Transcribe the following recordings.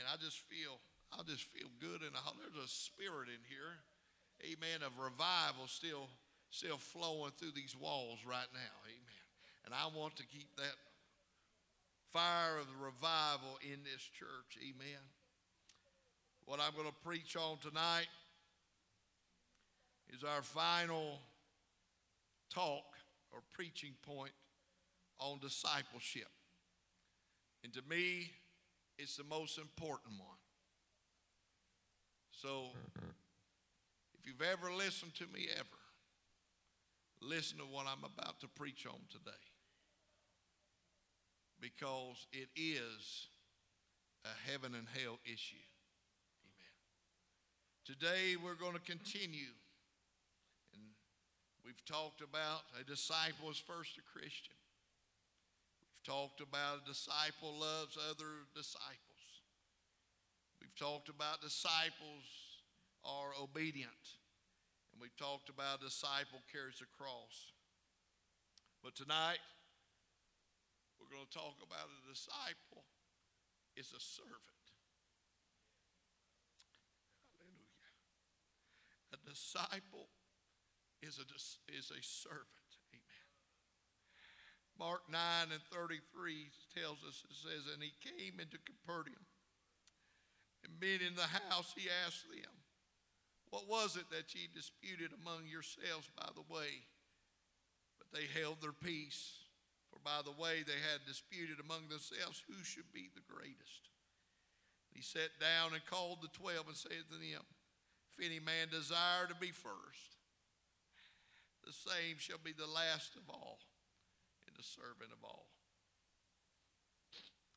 Amen. I just feel, I just feel good house. There's a spirit in here, amen, of revival still, still flowing through these walls right now. Amen. And I want to keep that fire of the revival in this church. Amen. What I'm going to preach on tonight is our final talk or preaching point on discipleship. And to me, it's the most important one. So, if you've ever listened to me ever, listen to what I'm about to preach on today. Because it is a heaven and hell issue. Amen. Today, we're going to continue. And we've talked about a disciple is first a Christian talked about a disciple loves other disciples. We've talked about disciples are obedient. And we've talked about a disciple carries a cross. But tonight, we're going to talk about a disciple is a servant. Hallelujah. A disciple is a, is a servant. Mark 9 and 33 tells us, it says, And he came into Capernaum. And being in the house, he asked them, What was it that ye disputed among yourselves by the way? But they held their peace. For by the way they had disputed among themselves who should be the greatest. He sat down and called the twelve and said to them, If any man desire to be first, the same shall be the last of all the servant of all.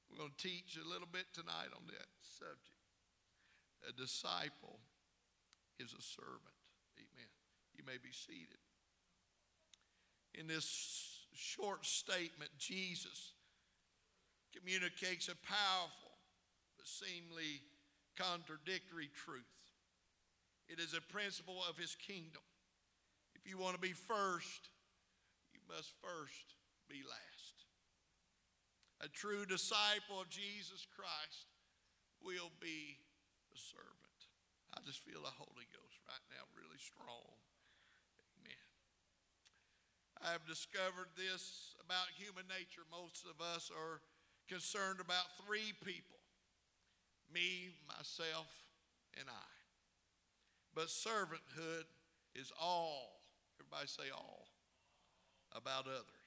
We're going to teach a little bit tonight on that subject. A disciple is a servant. Amen. You may be seated. In this short statement, Jesus communicates a powerful but seemingly contradictory truth. It is a principle of his kingdom. If you want to be first, you must first be last. A true disciple of Jesus Christ will be a servant. I just feel the Holy Ghost right now really strong. Amen. I have discovered this about human nature. Most of us are concerned about three people me, myself, and I. But servanthood is all, everybody say all, about others.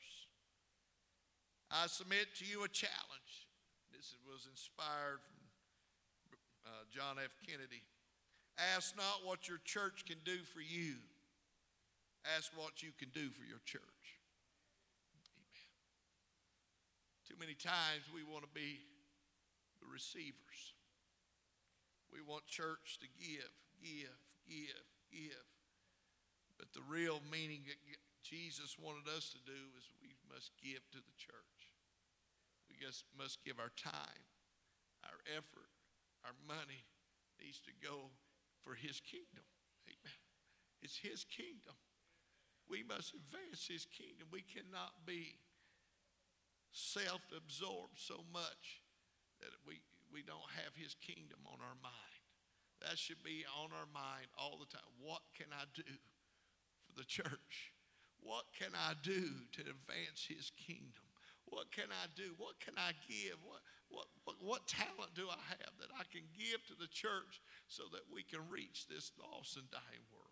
I submit to you a challenge. This was inspired from uh, John F. Kennedy. Ask not what your church can do for you, ask what you can do for your church. Amen. Too many times we want to be the receivers. We want church to give, give, give, give. But the real meaning that Jesus wanted us to do is we must give to the church. We just must give our time, our effort, our money needs to go for His kingdom. Amen. It's His kingdom. We must advance His kingdom. We cannot be self absorbed so much that we, we don't have His kingdom on our mind. That should be on our mind all the time. What can I do for the church? What can I do to advance His kingdom? What can I do? What can I give? What, what, what, what talent do I have that I can give to the church so that we can reach this lost and dying world?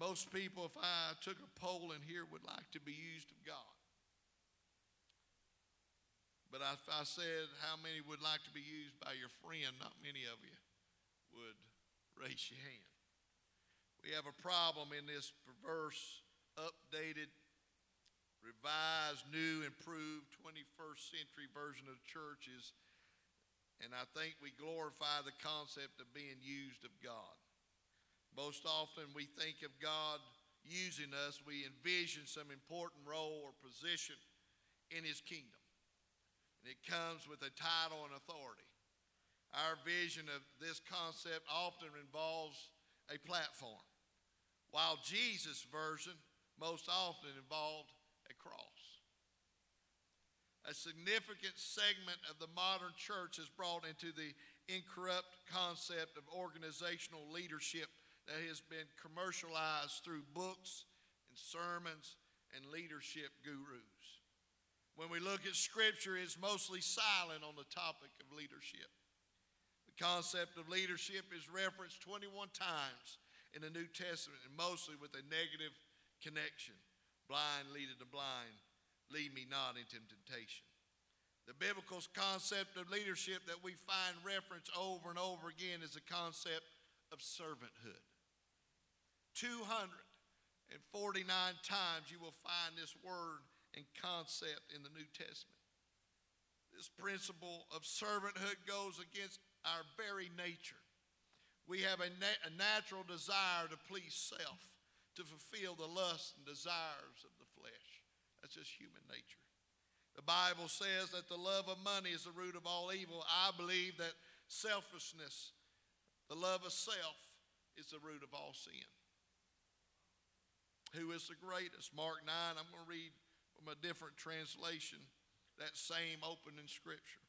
Most people, if I took a poll in here, would like to be used of God. But if I said how many would like to be used by your friend, not many of you would raise your hand. We have a problem in this perverse, updated revised, new, improved 21st century version of the church is, and I think we glorify the concept of being used of God. Most often we think of God using us, we envision some important role or position in His kingdom. And it comes with a title and authority. Our vision of this concept often involves a platform, while Jesus' version most often involved a significant segment of the modern church has brought into the incorrupt concept of organizational leadership that has been commercialized through books and sermons and leadership gurus. When we look at Scripture, it's mostly silent on the topic of leadership. The concept of leadership is referenced 21 times in the New Testament, and mostly with a negative connection. Blind leading the blind, lead me not into temptation. The biblical concept of leadership that we find reference over and over again is the concept of servanthood. 249 times you will find this word and concept in the New Testament. This principle of servanthood goes against our very nature. We have a, na- a natural desire to please self, to fulfill the lusts and desires of the. That's just human nature. The Bible says that the love of money is the root of all evil. I believe that selfishness, the love of self, is the root of all sin. Who is the greatest? Mark 9, I'm going to read from a different translation that same opening scripture.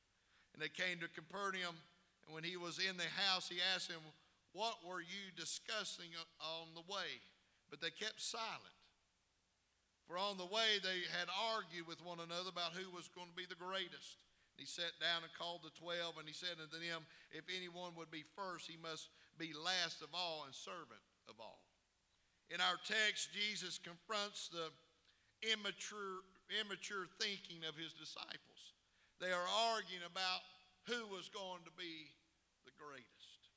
And they came to Capernaum, and when he was in the house, he asked him, What were you discussing uh, on the way? But they kept silent. For on the way they had argued with one another about who was going to be the greatest. He sat down and called the twelve, and he said unto them, If anyone would be first, he must be last of all and servant of all. In our text, Jesus confronts the immature, immature thinking of his disciples. They are arguing about who was going to be the greatest.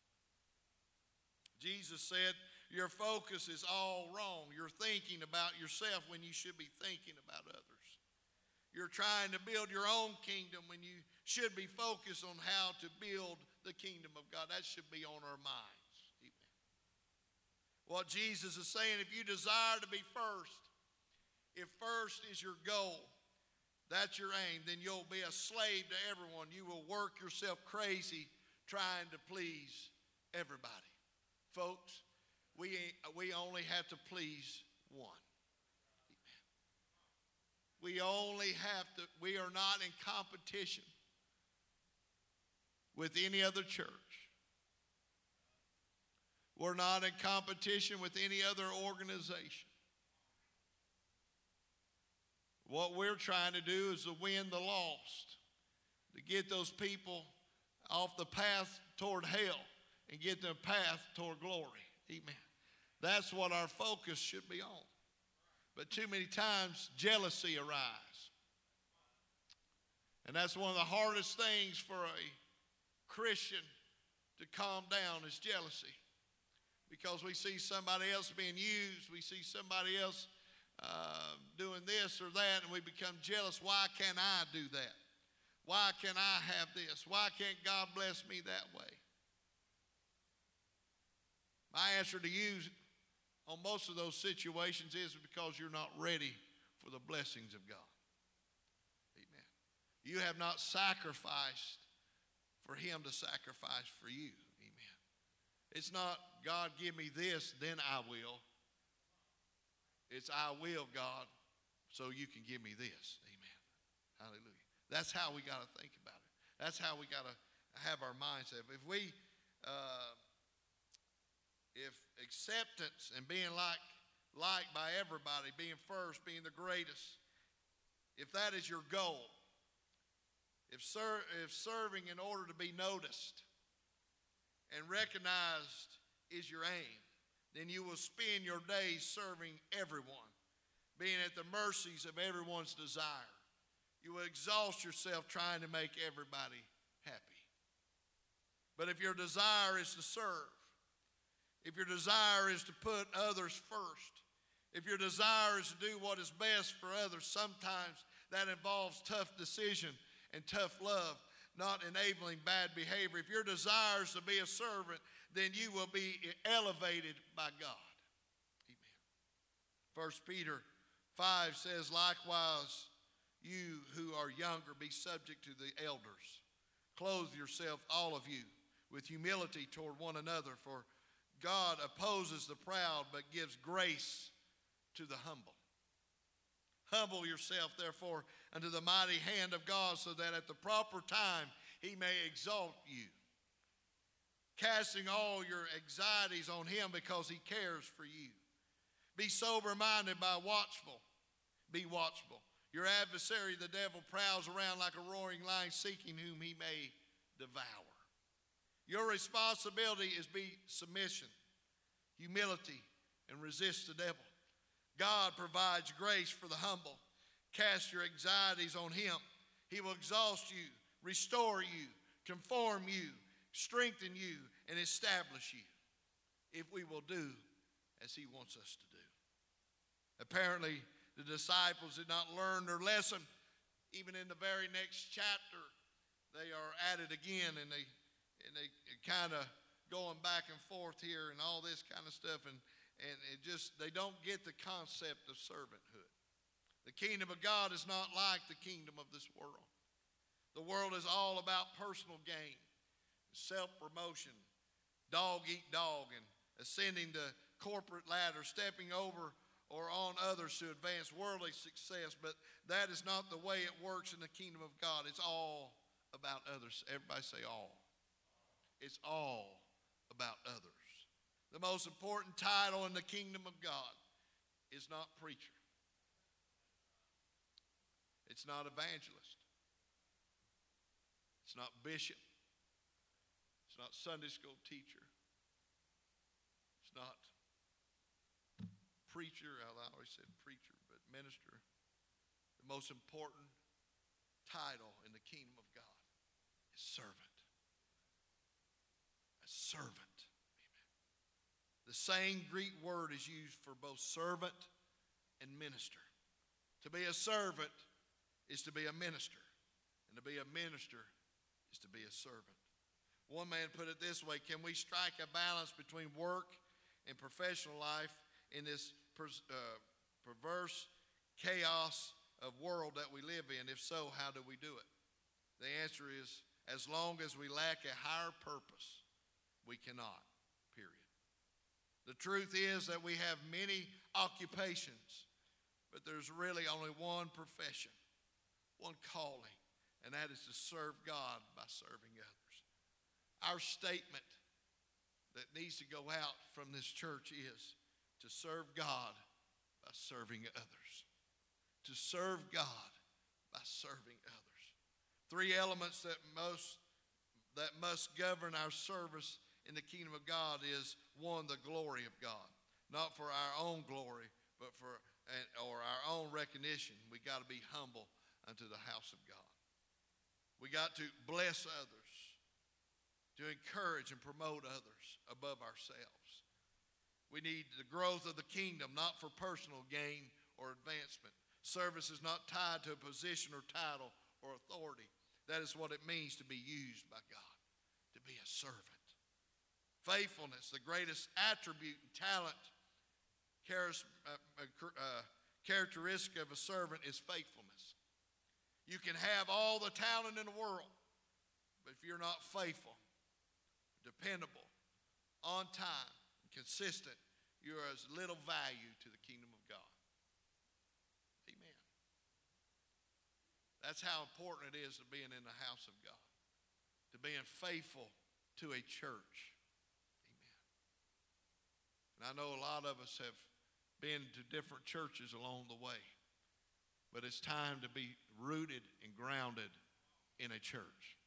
Jesus said, Your focus is all wrong. You're thinking about yourself when you should be thinking about others. You're trying to build your own kingdom when you should be focused on how to build the kingdom of God. That should be on our mind. What Jesus is saying, if you desire to be first, if first is your goal, that's your aim, then you'll be a slave to everyone. You will work yourself crazy trying to please everybody. Folks, we, we only have to please one. We only have to, we are not in competition with any other church. We're not in competition with any other organization. What we're trying to do is to win the lost, to get those people off the path toward hell and get them path toward glory. Amen. That's what our focus should be on. But too many times, jealousy arises. And that's one of the hardest things for a Christian to calm down is jealousy because we see somebody else being used, we see somebody else uh, doing this or that, and we become jealous. Why can't I do that? Why can't I have this? Why can't God bless me that way? My answer to you on most of those situations is because you're not ready for the blessings of God. Amen. You have not sacrificed for Him to sacrifice for you. Amen. It's not God, give me this, then I will. It's I will, God, so you can give me this. Amen. Hallelujah. That's how we got to think about it. That's how we got to have our mindset. If we, uh, if acceptance and being like, liked by everybody, being first, being the greatest, if that is your goal, if, ser- if serving in order to be noticed and recognized is your aim, then you will spend your days serving everyone, being at the mercies of everyone's desire. You will exhaust yourself trying to make everybody happy. But if your desire is to serve, if your desire is to put others first, if your desire is to do what is best for others, sometimes that involves tough decision and tough love, not enabling bad behavior. If your desire is to be a servant, then you will be elevated by God. Amen. First Peter 5 says, likewise, you who are younger, be subject to the elders. Clothe yourself, all of you, with humility toward one another, for God opposes the proud but gives grace to the humble. Humble yourself, therefore, unto the mighty hand of God, so that at the proper time he may exalt you. Casting all your anxieties on him because he cares for you. Be sober minded by watchful. Be watchful. Your adversary, the devil, prowls around like a roaring lion seeking whom he may devour. Your responsibility is be submission, humility, and resist the devil. God provides grace for the humble. Cast your anxieties on him. He will exhaust you, restore you, conform you, strengthen you, and establish you if we will do as he wants us to do. Apparently, the disciples did not learn their lesson. Even in the very next chapter, they are at it again and they and they kind of going back and forth here and all this kind of stuff and and it just they don't get the concept of servanthood. The kingdom of God is not like the kingdom of this world. The world is all about personal gain, self-promotion, dog eat dog and ascending the corporate ladder, stepping over or on others to advance worldly success, but that is not the way it works in the kingdom of God. It's all about others. Everybody say all. It's all about others. The most important title in the kingdom of God is not preacher. It's not evangelist. It's not bishop. It's not Sunday school teacher. It's not preacher, I always said preacher, but minister, the most important title in the kingdom of God is servant. Servant. The same Greek word is used for both servant and minister. To be a servant is to be a minister, and to be a minister is to be a servant. One man put it this way Can we strike a balance between work and professional life in this uh, perverse chaos of world that we live in? If so, how do we do it? The answer is as long as we lack a higher purpose, we cannot, period. The truth is that we have many occupations, but there's really only one profession, one calling, and that is to serve God by serving others. Our statement that needs to go out from this church is to serve God by serving others. To serve God by serving others. Three elements that most that must govern our service in the kingdom of God is one, the glory of God. Not for our own glory, but for or our own recognition. We got to be humble unto the house of God. We got to bless others, to encourage and promote others above ourselves. We need the growth of the kingdom, not for personal gain or advancement. Service is not tied to a position or title or authority. That is what it means to be used by God, to be a servant. Faithfulness, the greatest attribute and talent, uh, uh, characteristic of a servant is faithfulness. You can have all the talent in the world, but if you're not faithful, dependable, on time, consistent, you are as little value to the kingdom of God. Amen. That's how important it is to being in the house of God, to being faithful to a church. And I know a lot of us have been to different churches along the way, but it's time to be rooted and grounded in a church.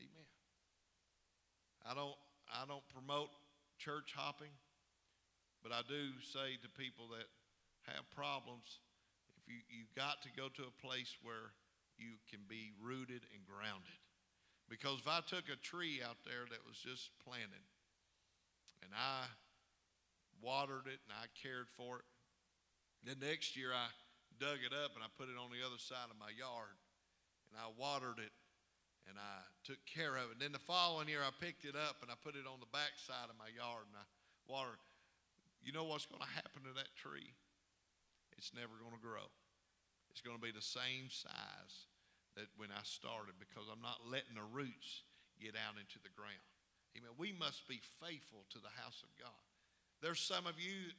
Amen. I don't I don't promote church hopping, but I do say to people that have problems, if you, you've got to go to a place where you can be rooted and grounded. Because if I took a tree out there that was just planted and I watered it and I cared for it, The next year I dug it up and I put it on the other side of my yard and I watered it and I took care of it. And then the following year, I picked it up and I put it on the back side of my yard and I watered. You know what's going to happen to that tree? It's never going to grow. It's going to be the same size that when I started because I'm not letting the roots get out into the ground. Amen. We must be faithful to the house of God. There's some of you,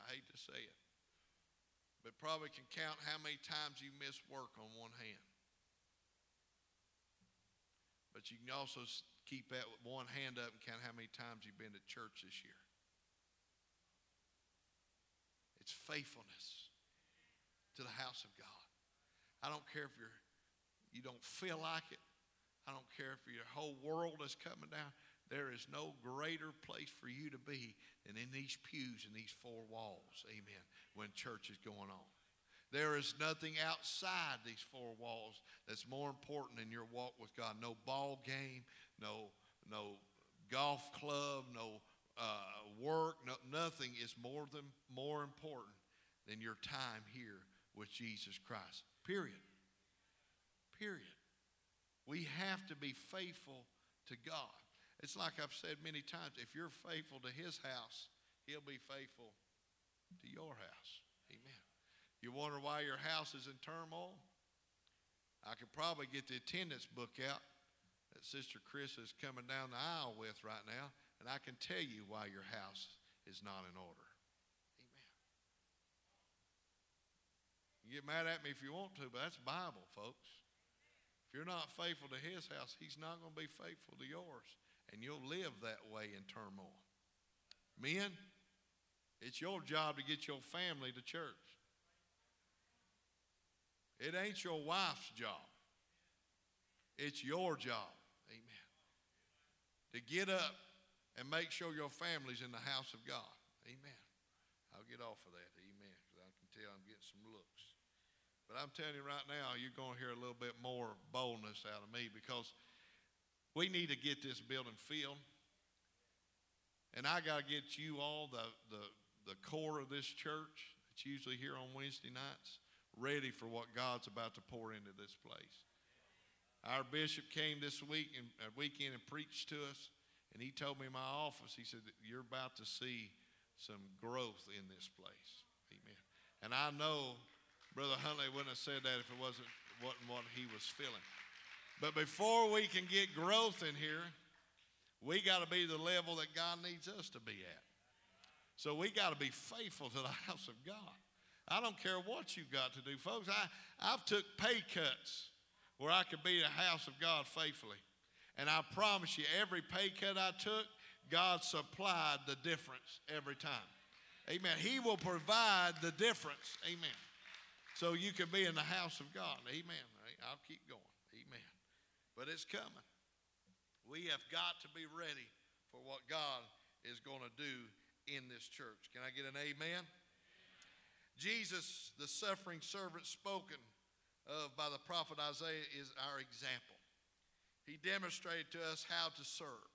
I hate to say it, but probably can count how many times you miss work on one hand. But you can also keep that one hand up and count how many times you've been to church this year. It's faithfulness to the house of God. I don't care if you're you don't feel like it. I don't care if your whole world is coming down. There is no greater place for you to be than in these pews and these four walls. Amen. When church is going on. There is nothing outside these four walls that's more important in your walk with God. No ball game, no no golf club, no uh, work, no, nothing is more than more important than your time here with Jesus Christ. Period. Period. We have to be faithful to God. It's like I've said many times if you're faithful to His house, He'll be faithful to your house. Amen. You wonder why your house is in turmoil? I could probably get the attendance book out that Sister Chris is coming down the aisle with right now, and I can tell you why your house is not in order. Amen. You get mad at me if you want to, but that's Bible, folks. If you're not faithful to his house, he's not going to be faithful to yours and you'll live that way in turmoil. Men, it's your job to get your family to church. It ain't your wife's job. It's your job. Amen. To get up and make sure your family's in the house of God. Amen. I'll get off of that. Amen. Because I can tell I'm getting some looks. But I'm telling you right now, you're going to hear a little bit more boldness out of me because we need to get this building filled. And I got to get you all, the, the, the core of this church, it's usually here on Wednesday nights, ready for what God's about to pour into this place. Our bishop came this week and uh, weekend and preached to us, and he told me in my office, he said, You're about to see some growth in this place. Amen. And I know Brother Huntley wouldn't have said that if it wasn't, wasn't what he was feeling. But before we can get growth in here, we got to be the level that God needs us to be at. So we got to be faithful to the house of God. I don't care what you've got to do, folks. I, I've took pay cuts where I could be the house of God faithfully. And I promise you, every pay cut I took, God supplied the difference every time. Amen. He will provide the difference. Amen. So you can be in the house of God. Amen. I'll keep going but it's coming. We have got to be ready for what God is going to do in this church. Can I get an amen? Jesus, the suffering servant spoken of by the prophet Isaiah, is our example. He demonstrated to us how to serve.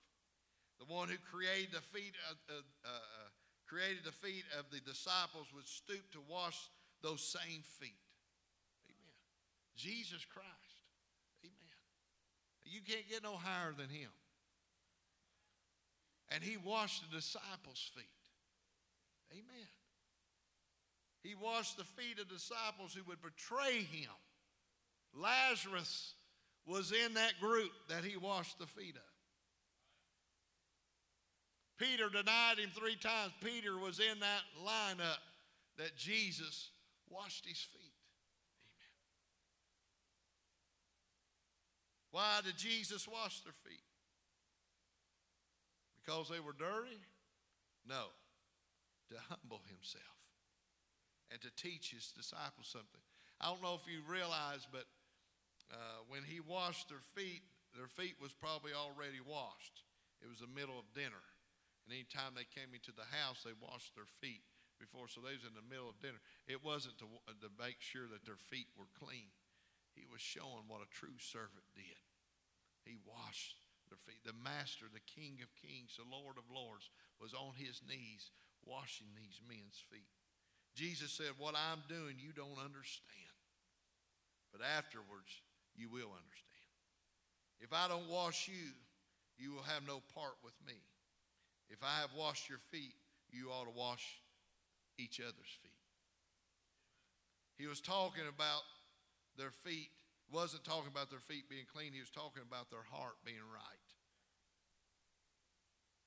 The one who created the feet of, uh, uh, created the feet of the disciples would stoop to wash those same feet. Amen. Jesus Christ. You can't get no higher than him. And he washed the disciples' feet. Amen. He washed the feet of disciples who would betray him. Lazarus was in that group that he washed the feet of. Peter denied him three times. Peter was in that lineup that Jesus washed his feet. Why did Jesus wash their feet? Because they were dirty? No. To humble himself and to teach his disciples something. I don't know if you realize, but uh, when he washed their feet, their feet was probably already washed. It was the middle of dinner. And anytime they came into the house, they washed their feet before. So they was in the middle of dinner. It wasn't to, to make sure that their feet were clean. He was showing what a true servant did. He washed their feet. The Master, the King of Kings, the Lord of Lords, was on his knees washing these men's feet. Jesus said, What I'm doing, you don't understand. But afterwards, you will understand. If I don't wash you, you will have no part with me. If I have washed your feet, you ought to wash each other's feet. He was talking about their feet, wasn't talking about their feet being clean, he was talking about their heart being right.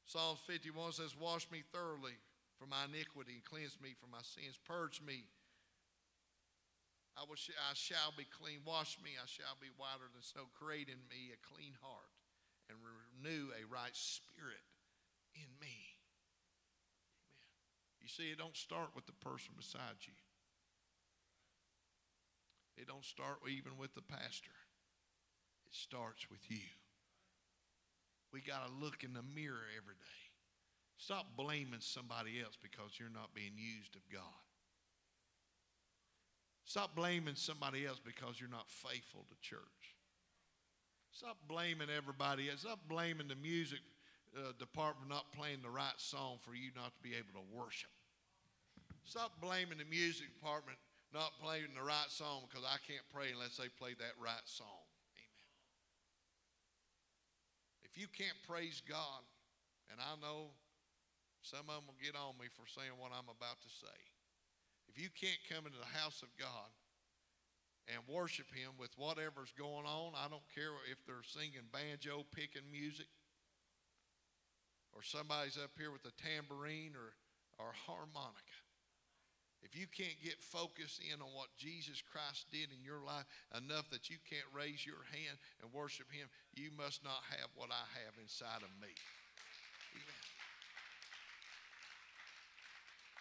Psalms 51 says, Wash me thoroughly from my iniquity and cleanse me from my sins. Purge me I, will sh- I shall be clean. Wash me, I shall be whiter than snow. Create in me a clean heart and renew a right spirit in me. Amen. You see, it don't start with the person beside you. It don't start even with the pastor. It starts with you. We got to look in the mirror every day. Stop blaming somebody else because you're not being used of God. Stop blaming somebody else because you're not faithful to church. Stop blaming everybody else. Stop blaming the music uh, department not playing the right song for you not to be able to worship. Stop blaming the music department not playing the right song because I can't pray unless they play that right song. Amen. If you can't praise God, and I know some of them will get on me for saying what I'm about to say. If you can't come into the house of God and worship Him with whatever's going on, I don't care if they're singing banjo, picking music, or somebody's up here with a tambourine or, or harmonica. If you can't get focused in on what Jesus Christ did in your life enough that you can't raise your hand and worship Him, you must not have what I have inside of me. Amen.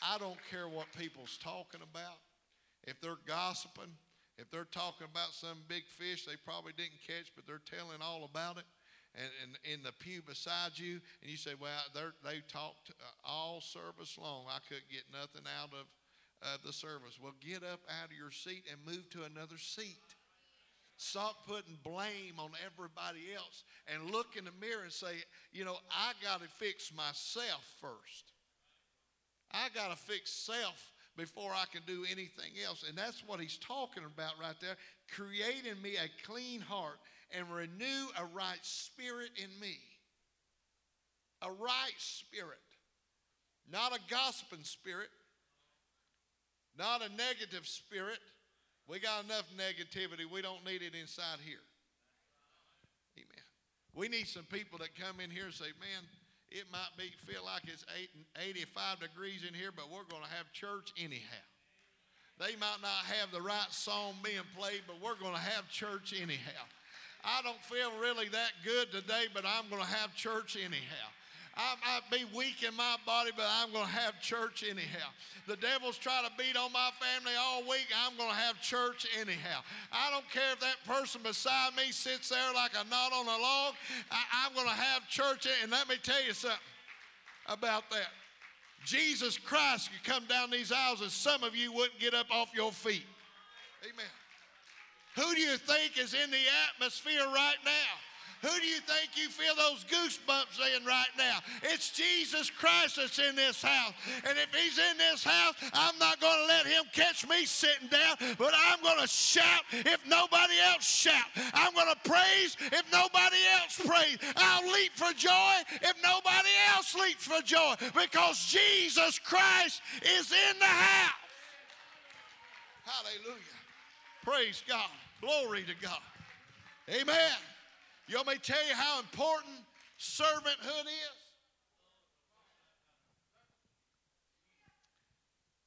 I don't care what people's talking about. If they're gossiping, if they're talking about some big fish they probably didn't catch, but they're telling all about it, and, in the pew beside you, and you say, Well, they talked uh, all service long. I couldn't get nothing out of uh, the service. Well, get up out of your seat and move to another seat. Stop putting blame on everybody else and look in the mirror and say, You know, I got to fix myself first. I got to fix self before I can do anything else. And that's what he's talking about right there. Creating me a clean heart and renew a right spirit in me. A right spirit. Not a gossiping spirit. Not a negative spirit. We got enough negativity. We don't need it inside here. Amen. We need some people that come in here and say, man, it might be feel like it's 85 degrees in here, but we're going to have church anyhow. They might not have the right song being played, but we're going to have church anyhow. I don't feel really that good today, but I'm going to have church anyhow. I might be weak in my body, but I'm going to have church anyhow. The devil's trying to beat on my family all week. I'm going to have church anyhow. I don't care if that person beside me sits there like a knot on a log. I, am going to have church. And let me tell you something about that. Jesus Christ could come down these aisles and some of you wouldn't get up off your feet. Amen. Who do you think is in the atmosphere right now? Who do you think you feel those goosebumps in right now? It's Jesus Christ that's in this house. And if he's in this house, I'm not going to let him catch me sitting down, but I'm going to shout if nobody else shout. I'm going to praise if nobody else praise. I'll leap for joy if nobody else leaps for joy because Jesus Christ is in the house. Hallelujah. Praise God. Glory to God. Amen. You want me to tell you how important servanthood is?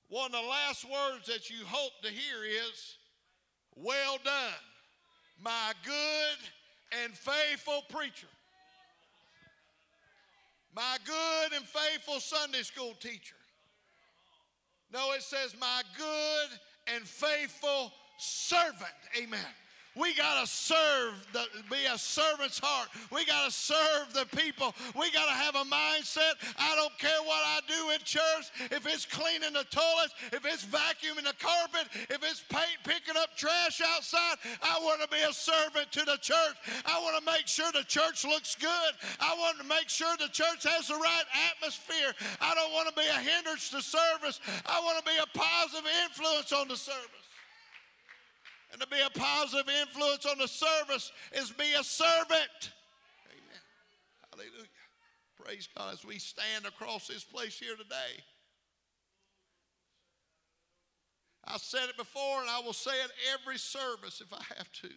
One of the last words that you hope to hear is, Well done, my good and faithful preacher. My good and faithful Sunday school teacher. No, it says, My good and faithful servant. Amen. We got to serve, the, be a servant's heart. We got to serve the people. We got to have a mindset. I don't care what I do in church, if it's cleaning the toilets, if it's vacuuming the carpet, if it's paint, picking up trash outside, I want to be a servant to the church. I want to make sure the church looks good. I want to make sure the church has the right atmosphere. I don't want to be a hindrance to service. I want to be a positive influence on the service. And to be a positive influence on the service is be a servant. Amen. Hallelujah. Praise God as we stand across this place here today. I said it before and I will say it every service if I have to.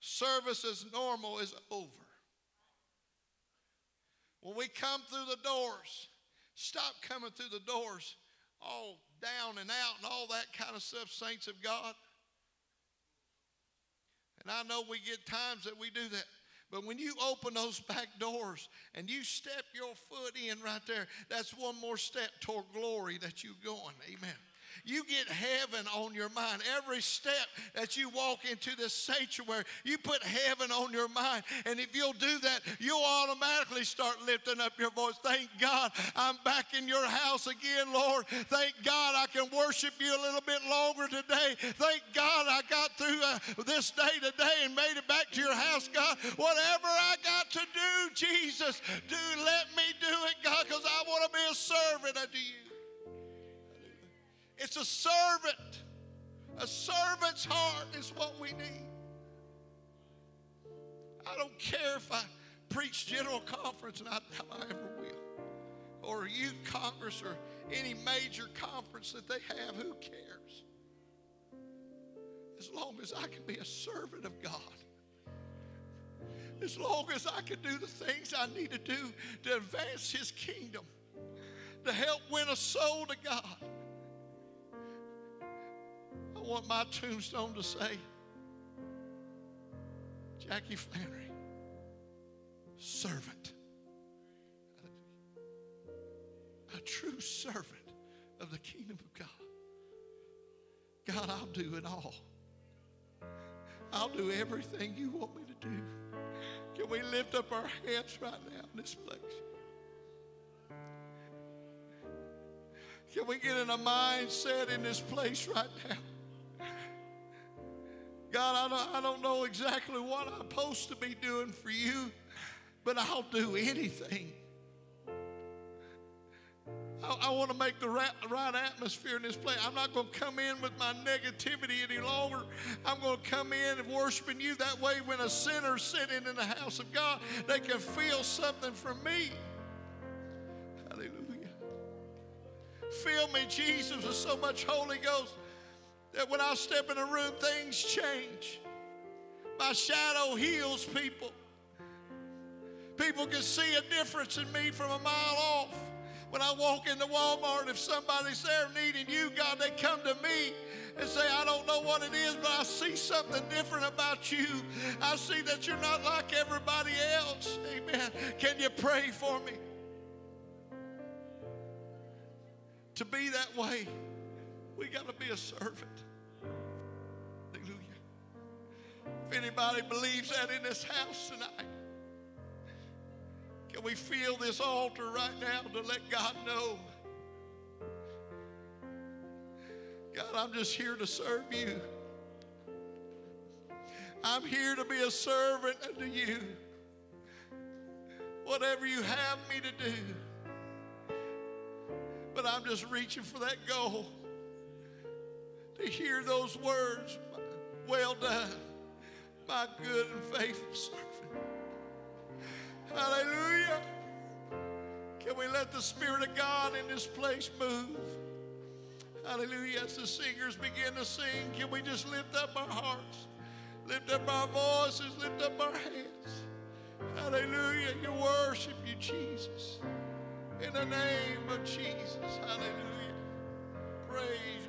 Service as normal is over. When we come through the doors, stop coming through the doors all down and out and all that kind of stuff, saints of God. And I know we get times that we do that. But when you open those back doors and you step your foot in right there, that's one more step toward glory that you're going. Amen. You get heaven on your mind. Every step that you walk into this sanctuary, you put heaven on your mind. And if you'll do that, you'll automatically start lifting up your voice. Thank God I'm back in your house again, Lord. Thank God I can worship you a little bit longer today. Thank God I got through uh, this day today and made it back to your house, God. Whatever I got to do, Jesus, do let me do it, God, because I want to be a servant unto you. It's a servant. A servant's heart is what we need. I don't care if I preach general conference, and I doubt I ever will, or youth congress, or any major conference that they have. Who cares? As long as I can be a servant of God. As long as I can do the things I need to do to advance His kingdom, to help win a soul to God want my tombstone to say, Jackie Flanary, servant. A true servant of the kingdom of God. God, I'll do it all. I'll do everything you want me to do. Can we lift up our hands right now in this place? Can we get in a mindset in this place right now? God, I don't, I don't know exactly what I'm supposed to be doing for you, but I'll do anything. I, I want to make the right, right atmosphere in this place. I'm not going to come in with my negativity any longer. I'm going to come in and worshiping you that way. When a sinner's sitting in the house of God, they can feel something from me. Hallelujah. Fill me, Jesus, with so much Holy Ghost that when I step in a room, things change. My shadow heals people. People can see a difference in me from a mile off. When I walk into Walmart, if somebody's there needing you, God, they come to me and say, I don't know what it is, but I see something different about you. I see that you're not like everybody else. Amen. Can you pray for me? To be that way, we got to be a servant. If anybody believes that in this house tonight, can we feel this altar right now to let God know? God, I'm just here to serve you. I'm here to be a servant unto you. Whatever you have me to do. But I'm just reaching for that goal to hear those words, well done my good and faithful servant. Hallelujah. Can we let the Spirit of God in this place move? Hallelujah. As the singers begin to sing, can we just lift up our hearts, lift up our voices, lift up our hands? Hallelujah. You worship you, Jesus. In the name of Jesus. Hallelujah. Praise